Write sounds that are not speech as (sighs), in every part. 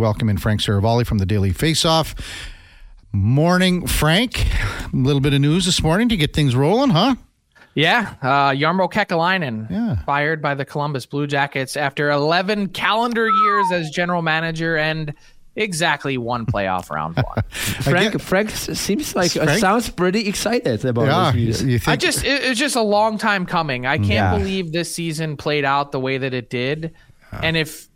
welcome in Frank Seravalli from the Daily Faceoff. Morning, Frank. A little bit of news this morning to get things rolling, huh? Yeah, uh, Jarmo Kekalainen Yeah. fired by the Columbus Blue Jackets after 11 calendar years as general manager and exactly one playoff (laughs) round one. Frank, get- Frank seems like uh, sounds pretty excited about Yeah, this you, news. you think I just it, it's just a long time coming. I can't Yeah. believe this season played out the way that it did. And if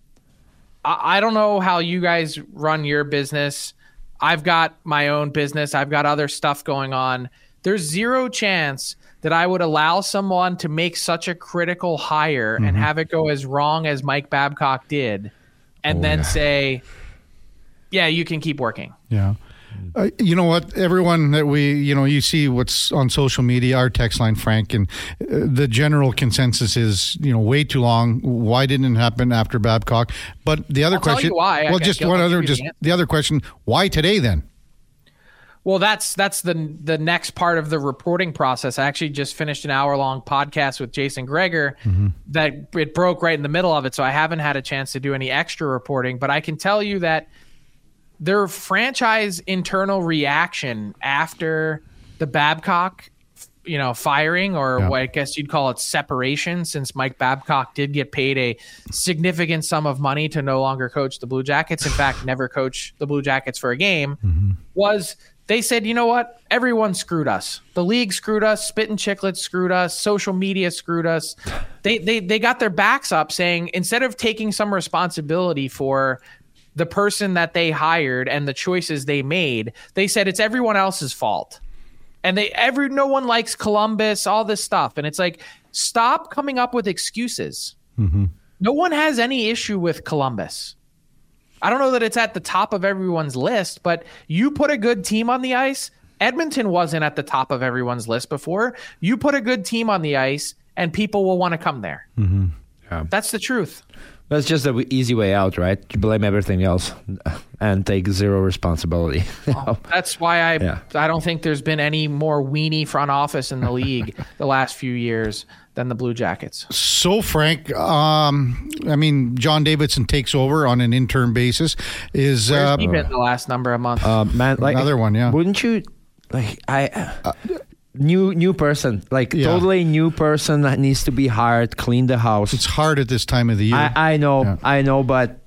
I, I don't know how you guys run your business, I've got my own business. I've got other stuff going on. There's zero chance that I would allow someone to make such a critical hire Mm-hmm. and have it go as wrong as Mike Babcock did, and Oh, then say, "Yeah, you can keep working." Yeah. Uh, you know what? Everyone that we, you know, you see what's on social media, our text line, Frank, and uh, the general consensus is, you know, way too long. Why didn't it happen after Babcock? But the other I'll question, why. Well, just one other, just the other question: Why today then? Well, that's that's the the next part of the reporting process. I actually just finished an hour long podcast with Jason Gregor that it broke right in the middle of it, so I haven't had a chance to do any extra reporting. But I can tell you that their franchise internal reaction after the Babcock, you know, firing or Yeah. what I guess you'd call it separation, since Mike Babcock did get paid a significant sum of money to no longer coach the Blue Jackets. In fact, (sighs) never coach the Blue Jackets for a game. Mm-hmm. Was they said, you know what? Everyone screwed us. The league screwed us. Spittin' Chiclets screwed us. Social media screwed us. (sighs) They they they got their backs up, saying instead of taking some responsibility for the person that they hired and the choices they made, they said it's everyone else's fault. And they every no one likes Columbus, all this stuff. And it's like, stop coming up with excuses. Mm-hmm. No one has any issue with Columbus. I don't know that it's at the top of everyone's list, but you put a good team on the ice. Edmonton wasn't at the top of everyone's list before. You put a good team on the ice, and people will want to come there. Mm-hmm. Yeah. That's the truth. That's just the easy way out, right? You blame everything else and take zero responsibility. (laughs) That's why I Yeah. I don't think there's been any more weenie front office in the league (laughs) the last few years than the Blue Jackets. So, Frank, um, I mean, John Davidson takes over on an interim basis. Is Where's uh, he been the last number of months? uh, man, like Another one, yeah. Wouldn't you like I? New new person, like Yeah. totally new person that needs to be hired, clean the house. it's hard at this time of the year. I, I know, Yeah. I know, but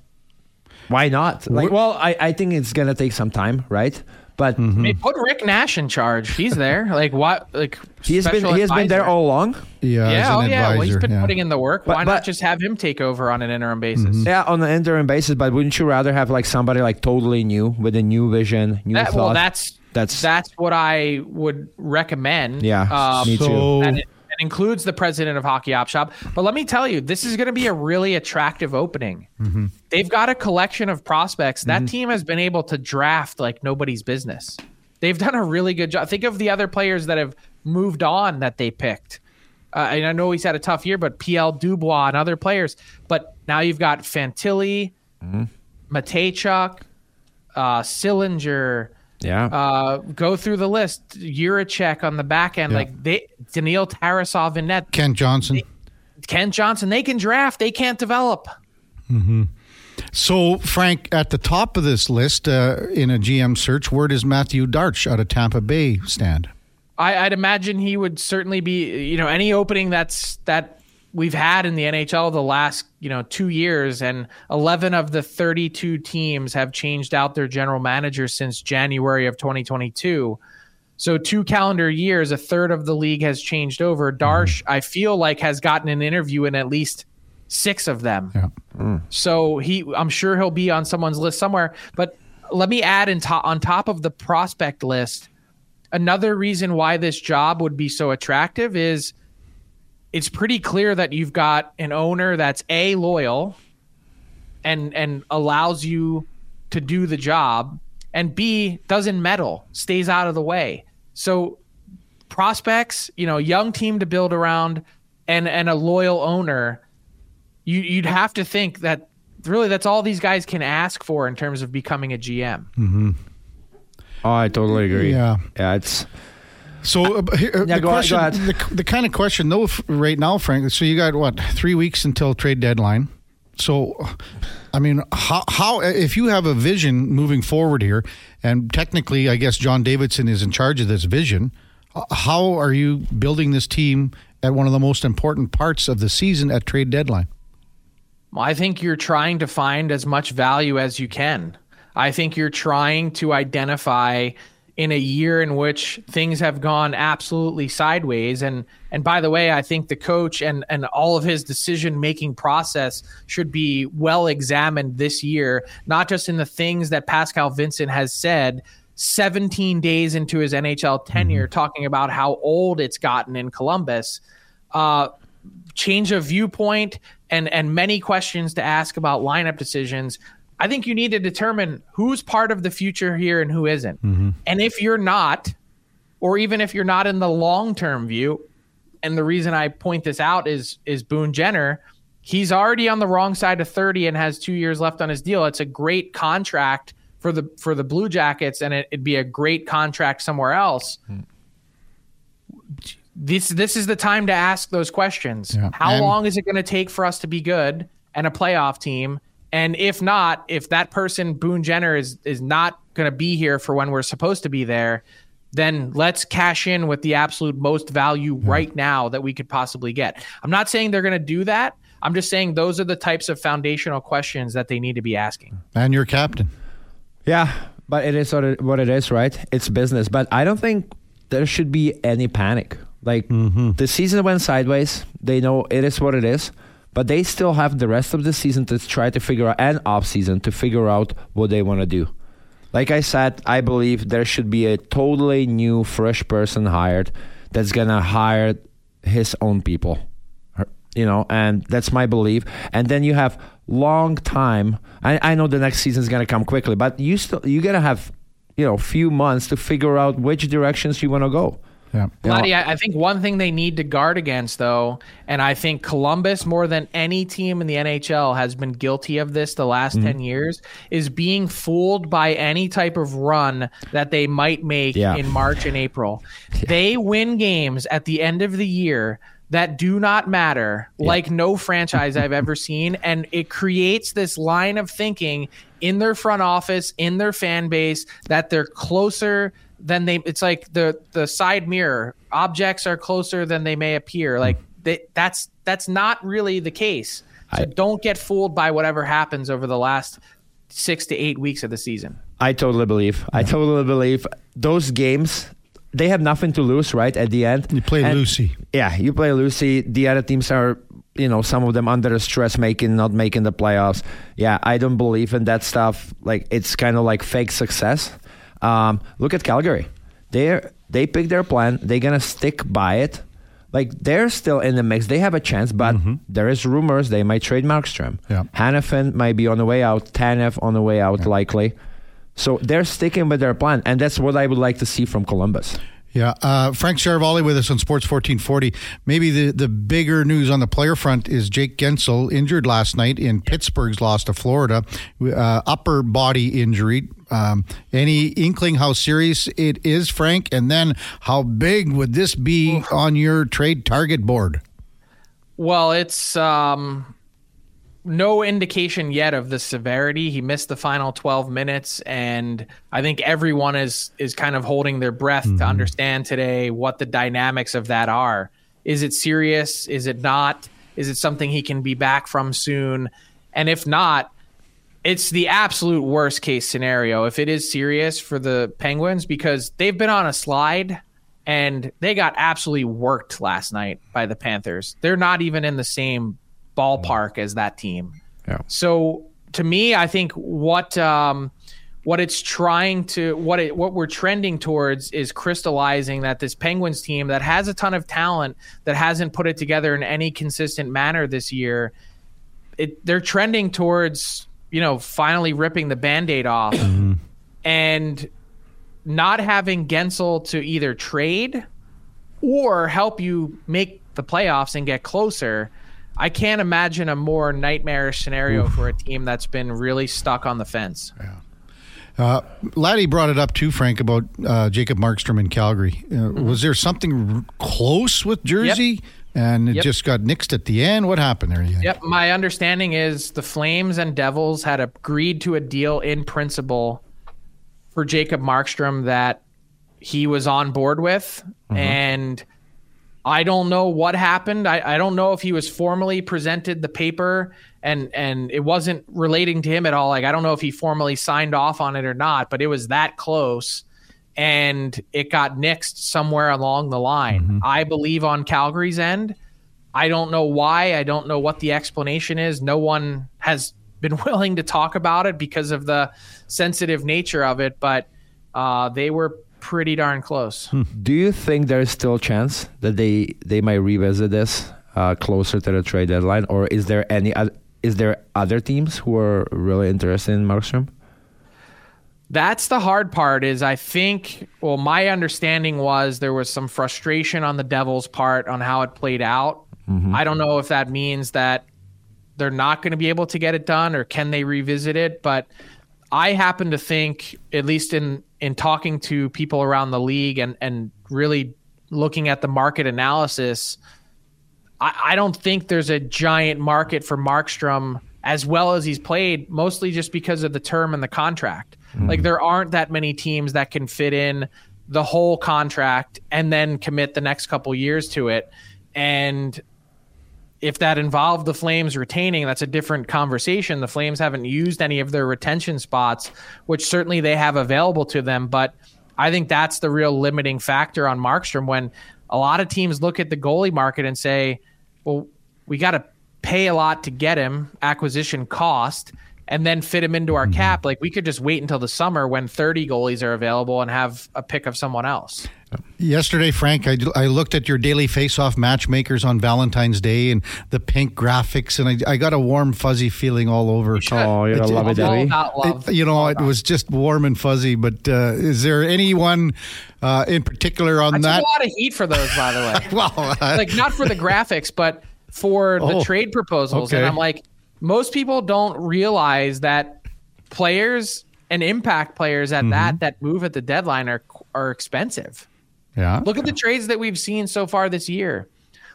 why not? Like, well, I, I think it's gonna take some time, right? But mm-hmm. I mean, put Rick Nash in charge. He's there. (laughs) Like what? Like he's been he has been there all along. yeah, as Yeah, an oh yeah. Well, he's advisor, been yeah. putting in the work. But- Why but- not just have him take over on an interim basis? Mm-hmm. Yeah, on an interim basis. But wouldn't you rather have like somebody like totally new with a new vision, new That, thought? well, that's That's- that's what I would recommend. Yeah, Um, me too. So, and it, it includes the president of Hockey Op Shop. But let me tell you, this is going to be a really attractive opening. Mm-hmm. They've got a collection of prospects. That team has been able to draft like nobody's business. They've done a really good job. Think of the other players that have moved on that they picked. Uh, and I know he's had a tough year, but PL Dubois and other players. But now you've got Fantilli, Mm-hmm. Mateychuk, uh, Sillinger, yeah. uh, go through the list. Jiricek on the back end, Yeah. like they Daniil Tarasov in net, Kent Johnson. Kent Johnson. They can draft, they can't develop. So, Frank, at the top of this list uh, in a GM search, where does Matthew Darche out of Tampa Bay stand? I, I'd imagine he would certainly be. You know, any opening that's that we've had in the NHL the last you know two years, and eleven of the thirty-two teams have changed out their general managers since January of 2022. So two calendar years, a third of the league has changed over. Mm-hmm. Darche, I feel like, has gotten an interview in at least six of them. Yeah. Mm. So he, I'm sure he'll be on someone's list somewhere. But let me add in to- on top of the prospect list, another reason why this job would be so attractive is it's pretty clear that you've got an owner that's a loyal and and allows you to do the job and b doesn't meddle stays out of the way so prospects you know young team to build around and and a loyal owner you you'd have to think that really that's all these guys can ask for in terms of becoming a gm mm-hmm. oh, I totally agree. Yeah. yeah. It's So, uh, here, uh, Yeah, the, go on- question, go ahead. the, the kind of question, though, f- right now, Frank. So, you got what three weeks until trade deadline. So, I mean, how, how if you have a vision moving forward here, and technically, I guess John Davidson is in charge of this vision. uh, How are you building this team at one of the most important parts of the season at trade deadline? I think you're trying to find as much value as you can. I think you're trying to identify in a year in which things have gone absolutely sideways and and by the way, I think the coach and and all of his decision making process should be well examined this year, not just in the things that Pascal Vincent has said 17 days into his NHL tenure talking about how old it's gotten in Columbus. Uh change of viewpoint and and many questions to ask about lineup decisions i think you need to determine who's part of the future here and who isn't. Mm-hmm. and if you're not or even if you're not in the long-term view and the reason i point this out is is boone jenner he's already on the wrong side of 30 and has two years left on his deal it's a great contract for the for the blue jackets and it, it'd be a great contract somewhere else hmm. this this is the time to ask those questions. Yeah. How And- long is it going to take for us to be good and a playoff team? And if not, if that person Boone Jenner is is not going to be here for when we're supposed to be there, then let's cash in with the absolute most value right now that we could possibly get. I'm not saying they're going to do that. I'm just saying those are the types of foundational questions that they need to be asking. And your captain. Yeah, but it is what what it is, right? It's business. But I don't think there should be any panic. Like mm-hmm. the season went sideways. They know it is what it is. But they still have the rest of the season to try to figure out, and off season to figure out what they want to do. Like I said, I believe there should be a totally new, fresh person hired that's gonna hire his own people you know, and that's my belief. And then you have long time. I, I know the next season is gonna come quickly, but you still you gotta have you know few months to figure out which directions you want to go. Yeah. I think one thing they need to guard against, though, and I think Columbus, more than any team in the NHL, has been guilty of this the last Mm-hmm. 10 years, is being fooled by any type of run that they might make Yeah. in March and April. (laughs) They win games at the end of the year that do not matter, like no franchise I've ever seen. And it creates this line of thinking in their front office, in their fan base, that they're closer than they it's like the the side mirror objects are closer than they may appear hmm. like they, that's that's not really the case so don't get fooled by whatever happens over the last six to eight weeks of the season I totally believe. I totally believe those games. They have nothing to lose, right? At the end, You play And- Lucy. Yeah, you play Lucy. The other teams are, you know, some of them under stress, making not making the playoffs. Yeah, I don't believe in that stuff. Like it's kind of like fake success. Um, look at Calgary. They they pick their plan. They're gonna stick by it. Like they're still in the mix. They have a chance, but there is rumors they might trade Markstrom. Yeah. Hanifin might be on the way out. Tanev on the way out, likely. So they're sticking with their plan, and that's what I would like to see from Columbus. Yeah, uh, Frank Seravalli with us on Sports 1440. Maybe the, the bigger news on the player front is Jake Guentzel injured last night in Pittsburgh's loss to Florida, uh, upper body injury. Um, any inkling how serious it is, Frank? And then how big would this be on your trade target board? well it's um no indication yet of the severity. He missed the final 12 minutes and i think everyone is is kind of holding their breath to mm-hmm. understand today what the dynamics of that are. Is it serious? Is it not? Is it something he can be back from soon? And if not it's the absolute worst case scenario if it is serious for the Penguins because they've been on a slide and they got absolutely worked last night by the Panthers. They're not even in the same ballpark as that team. Yeah. So to me, I think what um, what it's trying to what it what we're trending towards is crystallizing that this Penguins team that has a ton of talent that hasn't put it together in any consistent manner this year. It they're trending towards you know finally ripping the band-aid off (clears throat) and not having Guentzel to either trade or help you make the playoffs and get closer. I can't imagine a more nightmarish scenario for a team that's been really stuck on the fence. Uh, Laddie brought it up too, Frank, about uh, Jacob Markstrom in Calgary. Uh, Mm-hmm. Was there something r- close with Jersey? and it Yep. just got nixed at the end. What happened there? Ian? Yep. My understanding is the Flames and Devils had agreed to a deal in principle for Jacob Markstrom that he was on board with. And I don't know what happened. I, I don't know if he was formally presented the paper and and it wasn't relating to him at all. Like I don't know if he formally signed off on it or not, but it was that close and it got nixed somewhere along the line. I believe on Calgary's end. I don't know why. I don't know what the explanation is. No one has (laughs) been willing to talk about it because of the sensitive nature of it, but uh, they were pretty darn close. Do you think there's still a chance that they they might revisit this uh, closer to the trade deadline, or is there any oth- is there other teams who are really interested in Markstrom? That's the hard part is I think well my understanding was there was some frustration on the Devils part on how it played out. I don't know if that means that they're not going to be able to get it done or can they revisit it, but I happen to think at least in in talking to people around the league and and really looking at the market analysis I, I don't think there's a giant market for Markstrom as well as he's played, mostly just because of the term and the contract. Hmm. Like there aren't that many teams that can fit in the whole contract and then commit the next couple years to it. And if that involved the Flames retaining, that's a different conversation. The Flames haven't used any of their retention spots, which certainly they have available to them. But I think that's the real limiting factor on Markstrom when a lot of teams look at the goalie market and say, well, we got to pay a lot to get him, acquisition cost, and then fit him into our cap. Like we could just wait until the summer when 30 goalies are available and have a pick of someone else. Yesterday, Frank, I, I looked at your daily face-off matchmakers on Valentine's Day and the pink graphics, and I, I got a warm, fuzzy feeling all over. Oh, you're gonna love it, I'm all Debbie. It- you know, it was just warm and fuzzy. But uh, is there anyone uh, in particular on I that? a lot of heat for those, by the way. (laughs) Well, uh, like not for the graphics, but for the Oh, trade proposals. And. I'm like, most people don't realize that players and impact players Mm-hmm. at that that move at the deadline are are expensive. yeah. Look at the trades that we've seen so far this year.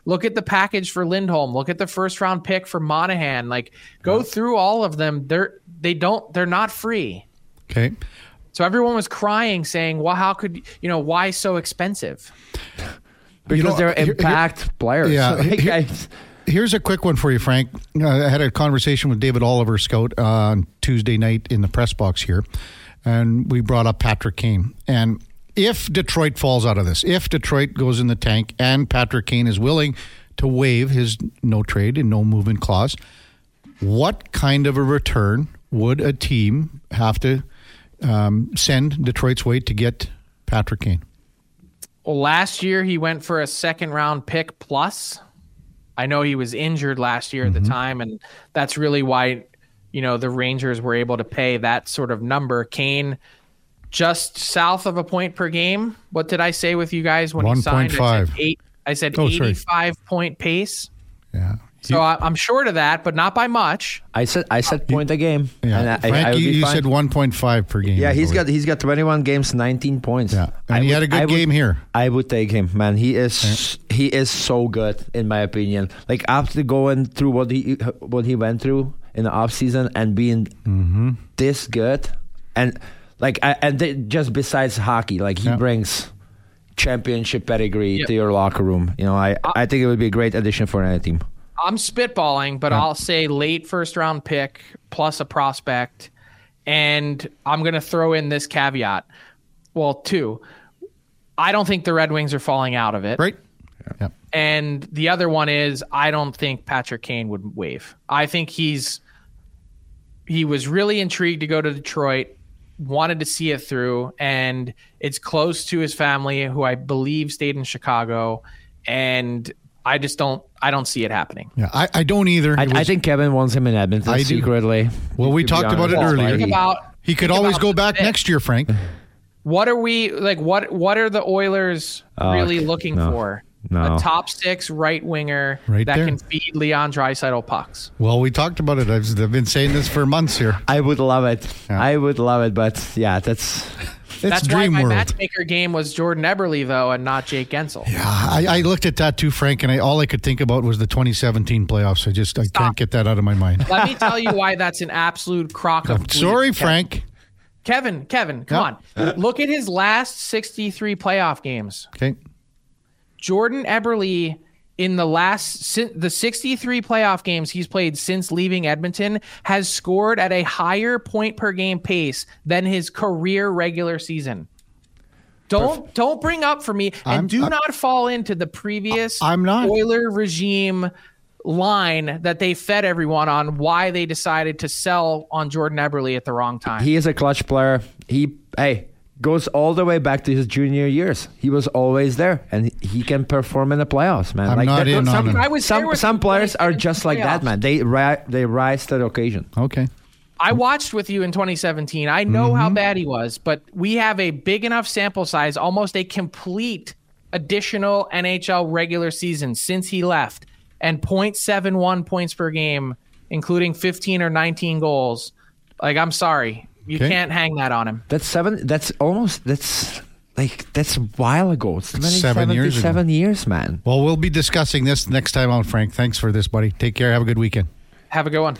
Look at the package for Lindholm. Look at the first round pick for Monahan. Like go through all of them. They're they don't they're not free. Okay. So everyone was crying saying, "Well, how could you know why so expensive?" Because know, they're here- here- impact players. Yeah, (laughs) Like, here- I- Here's a quick one for you, Frank. Uh, I had a conversation with David Oliver Scout uh, on Tuesday night in the press box here, and we brought up Patrick Kane. And if Detroit falls out of this, if Detroit goes in the tank and Patrick Kane is willing to waive his no trade and no movement clause, what kind of a return would a team have to um, send Detroit's way to get Patrick Kane? Well, last year he went for a second round pick plus. I know he was injured last year at the time, and that's really why you know the Rangers were able to pay that sort of number. Kane just south of a point per game. What did I say with you guys when he signed? I 1.5. said eight. I said Oh, sorry. eighty-five point pace. Yeah. So I, I'm short of that, but not by much. I said I said point a game. Yeah. And I, Frank, I, I you, you said 1.5 per game. Yeah, I he's believe. got he's got 21 games, 19 points. Yeah, and I he would- had a good I would- game here. I would take him, man. He is he is so good in my opinion. Like after going through what he what he went through in the off season and being Mm-hmm. this good, and like I, and th- just besides hockey, like he Yeah. brings championship pedigree Yep. to your locker room. You know, I I think it would be a great addition for any team. I'm spitballing, but I'll say late first round pick plus a prospect. And I'm going to throw in this caveat. Well, two. I don't think the Red Wings are falling out of it. Right? Yeah. And the other one is I don't think Patrick Kane would waive. I think he's he was really intrigued to go to Detroit, wanted to see it through, and it's close to his family, who I believe stayed in Chicago, and I just don't I don't see it happening. Yeah. I, I don't either. I, It I think Kevin wants him in Edmonton I do. secretly. Well, we talked about it Well, earlier. Think about he could think always about go back fit. next year, Frank. What are we like? What what are the Oilers Oh, really looking no. for? No. A top six right winger Right that there. can feed Leon Draisaitl pucks. Well, we talked about it. I've, I've been saying this for months here. I would love it. Yeah. I would love it, but yeah, that's That's dream why my world. matchmaker game was Jordan Eberle though, and not Jake Guentzel. Yeah, I, I looked at that too, Frank, and I, all I could think about was the 2017 playoffs. I just I can't get that out of my mind. Let me tell you why that's an absolute crock of. Sorry, Ke- Frank. Kevin, Kevin, come on. Look at his last 63 playoff games. Okay. Jordan Eberle in the last the 63 playoff games he's played since leaving Edmonton has scored at a higher point per game pace than his career regular season. Don't don't bring up for me and I'm- do I'm- not fall into the previous I'm not. Oiler regime line that they fed everyone on why they decided to sell on Jordan Eberle at the wrong time. He is a clutch player. He hey goes all the way back to his junior years. He was always there, and he can perform in the playoffs, man. I'm not in some, on him. I was some some players are just the like that, man. They ri- they rise to the occasion. Okay. I watched with you in 2017. I know how mm-hmm. bad he was, but we have a big enough sample size, almost a complete additional NHL regular season since he left, and 0.71 points per game, including 15 or 19 goals. Like, I'm sorry. You Okay. can't hang that on him. That's seven. That's almost. That's like that's a while ago. It's seven years. Seven years, man. Well, we'll be discussing this next time on, Frank. Thanks for this, buddy. Take care. Have a good weekend. Have a good one.